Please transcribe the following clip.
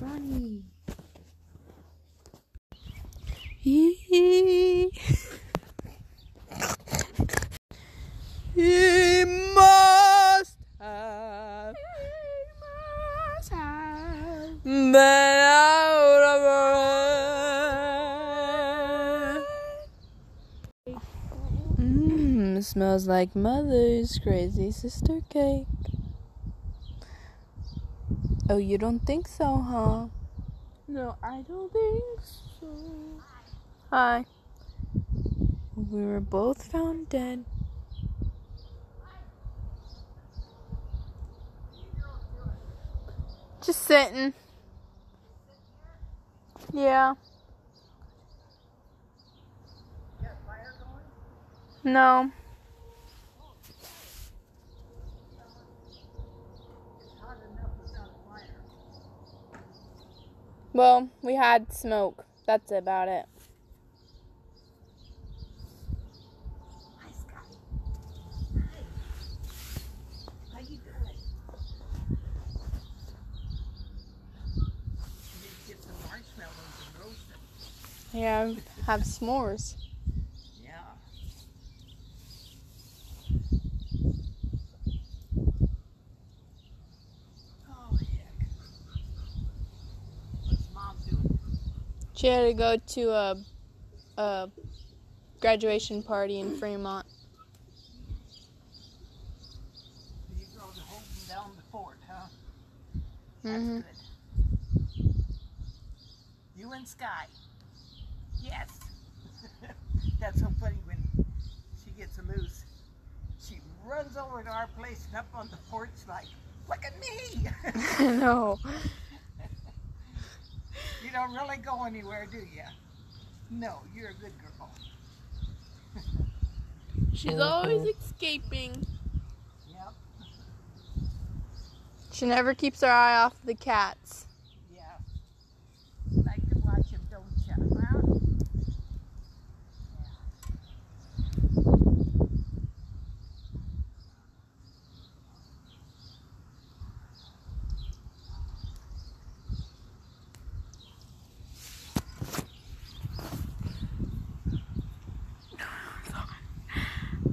Ronnie. He, he must have been out of her. Mmm, smells like mother's crazy sister cake. Oh, you don't think so, huh? No, I don't think so. Hi. We were both found dead. Just sitting. Yeah. No. Well, we had smoke. That's about it. Yeah, have Hi. How you doing? You need to get some marshmallows and roast them. Yeah, have s'mores. Yeah. Oh, heck. What's mom doing? She had to go to a, a graduation party in Fremont. You girls are holding down the fort, huh? hmm Good. You and Sky. Yes. That's so funny when she gets a moose. She runs over to our place and up on the porch like, look at me. no. You don't really go anywhere, do you? No, you're a good girl. She's uh-huh. always escaping. Yep. She never keeps her eye off the cats.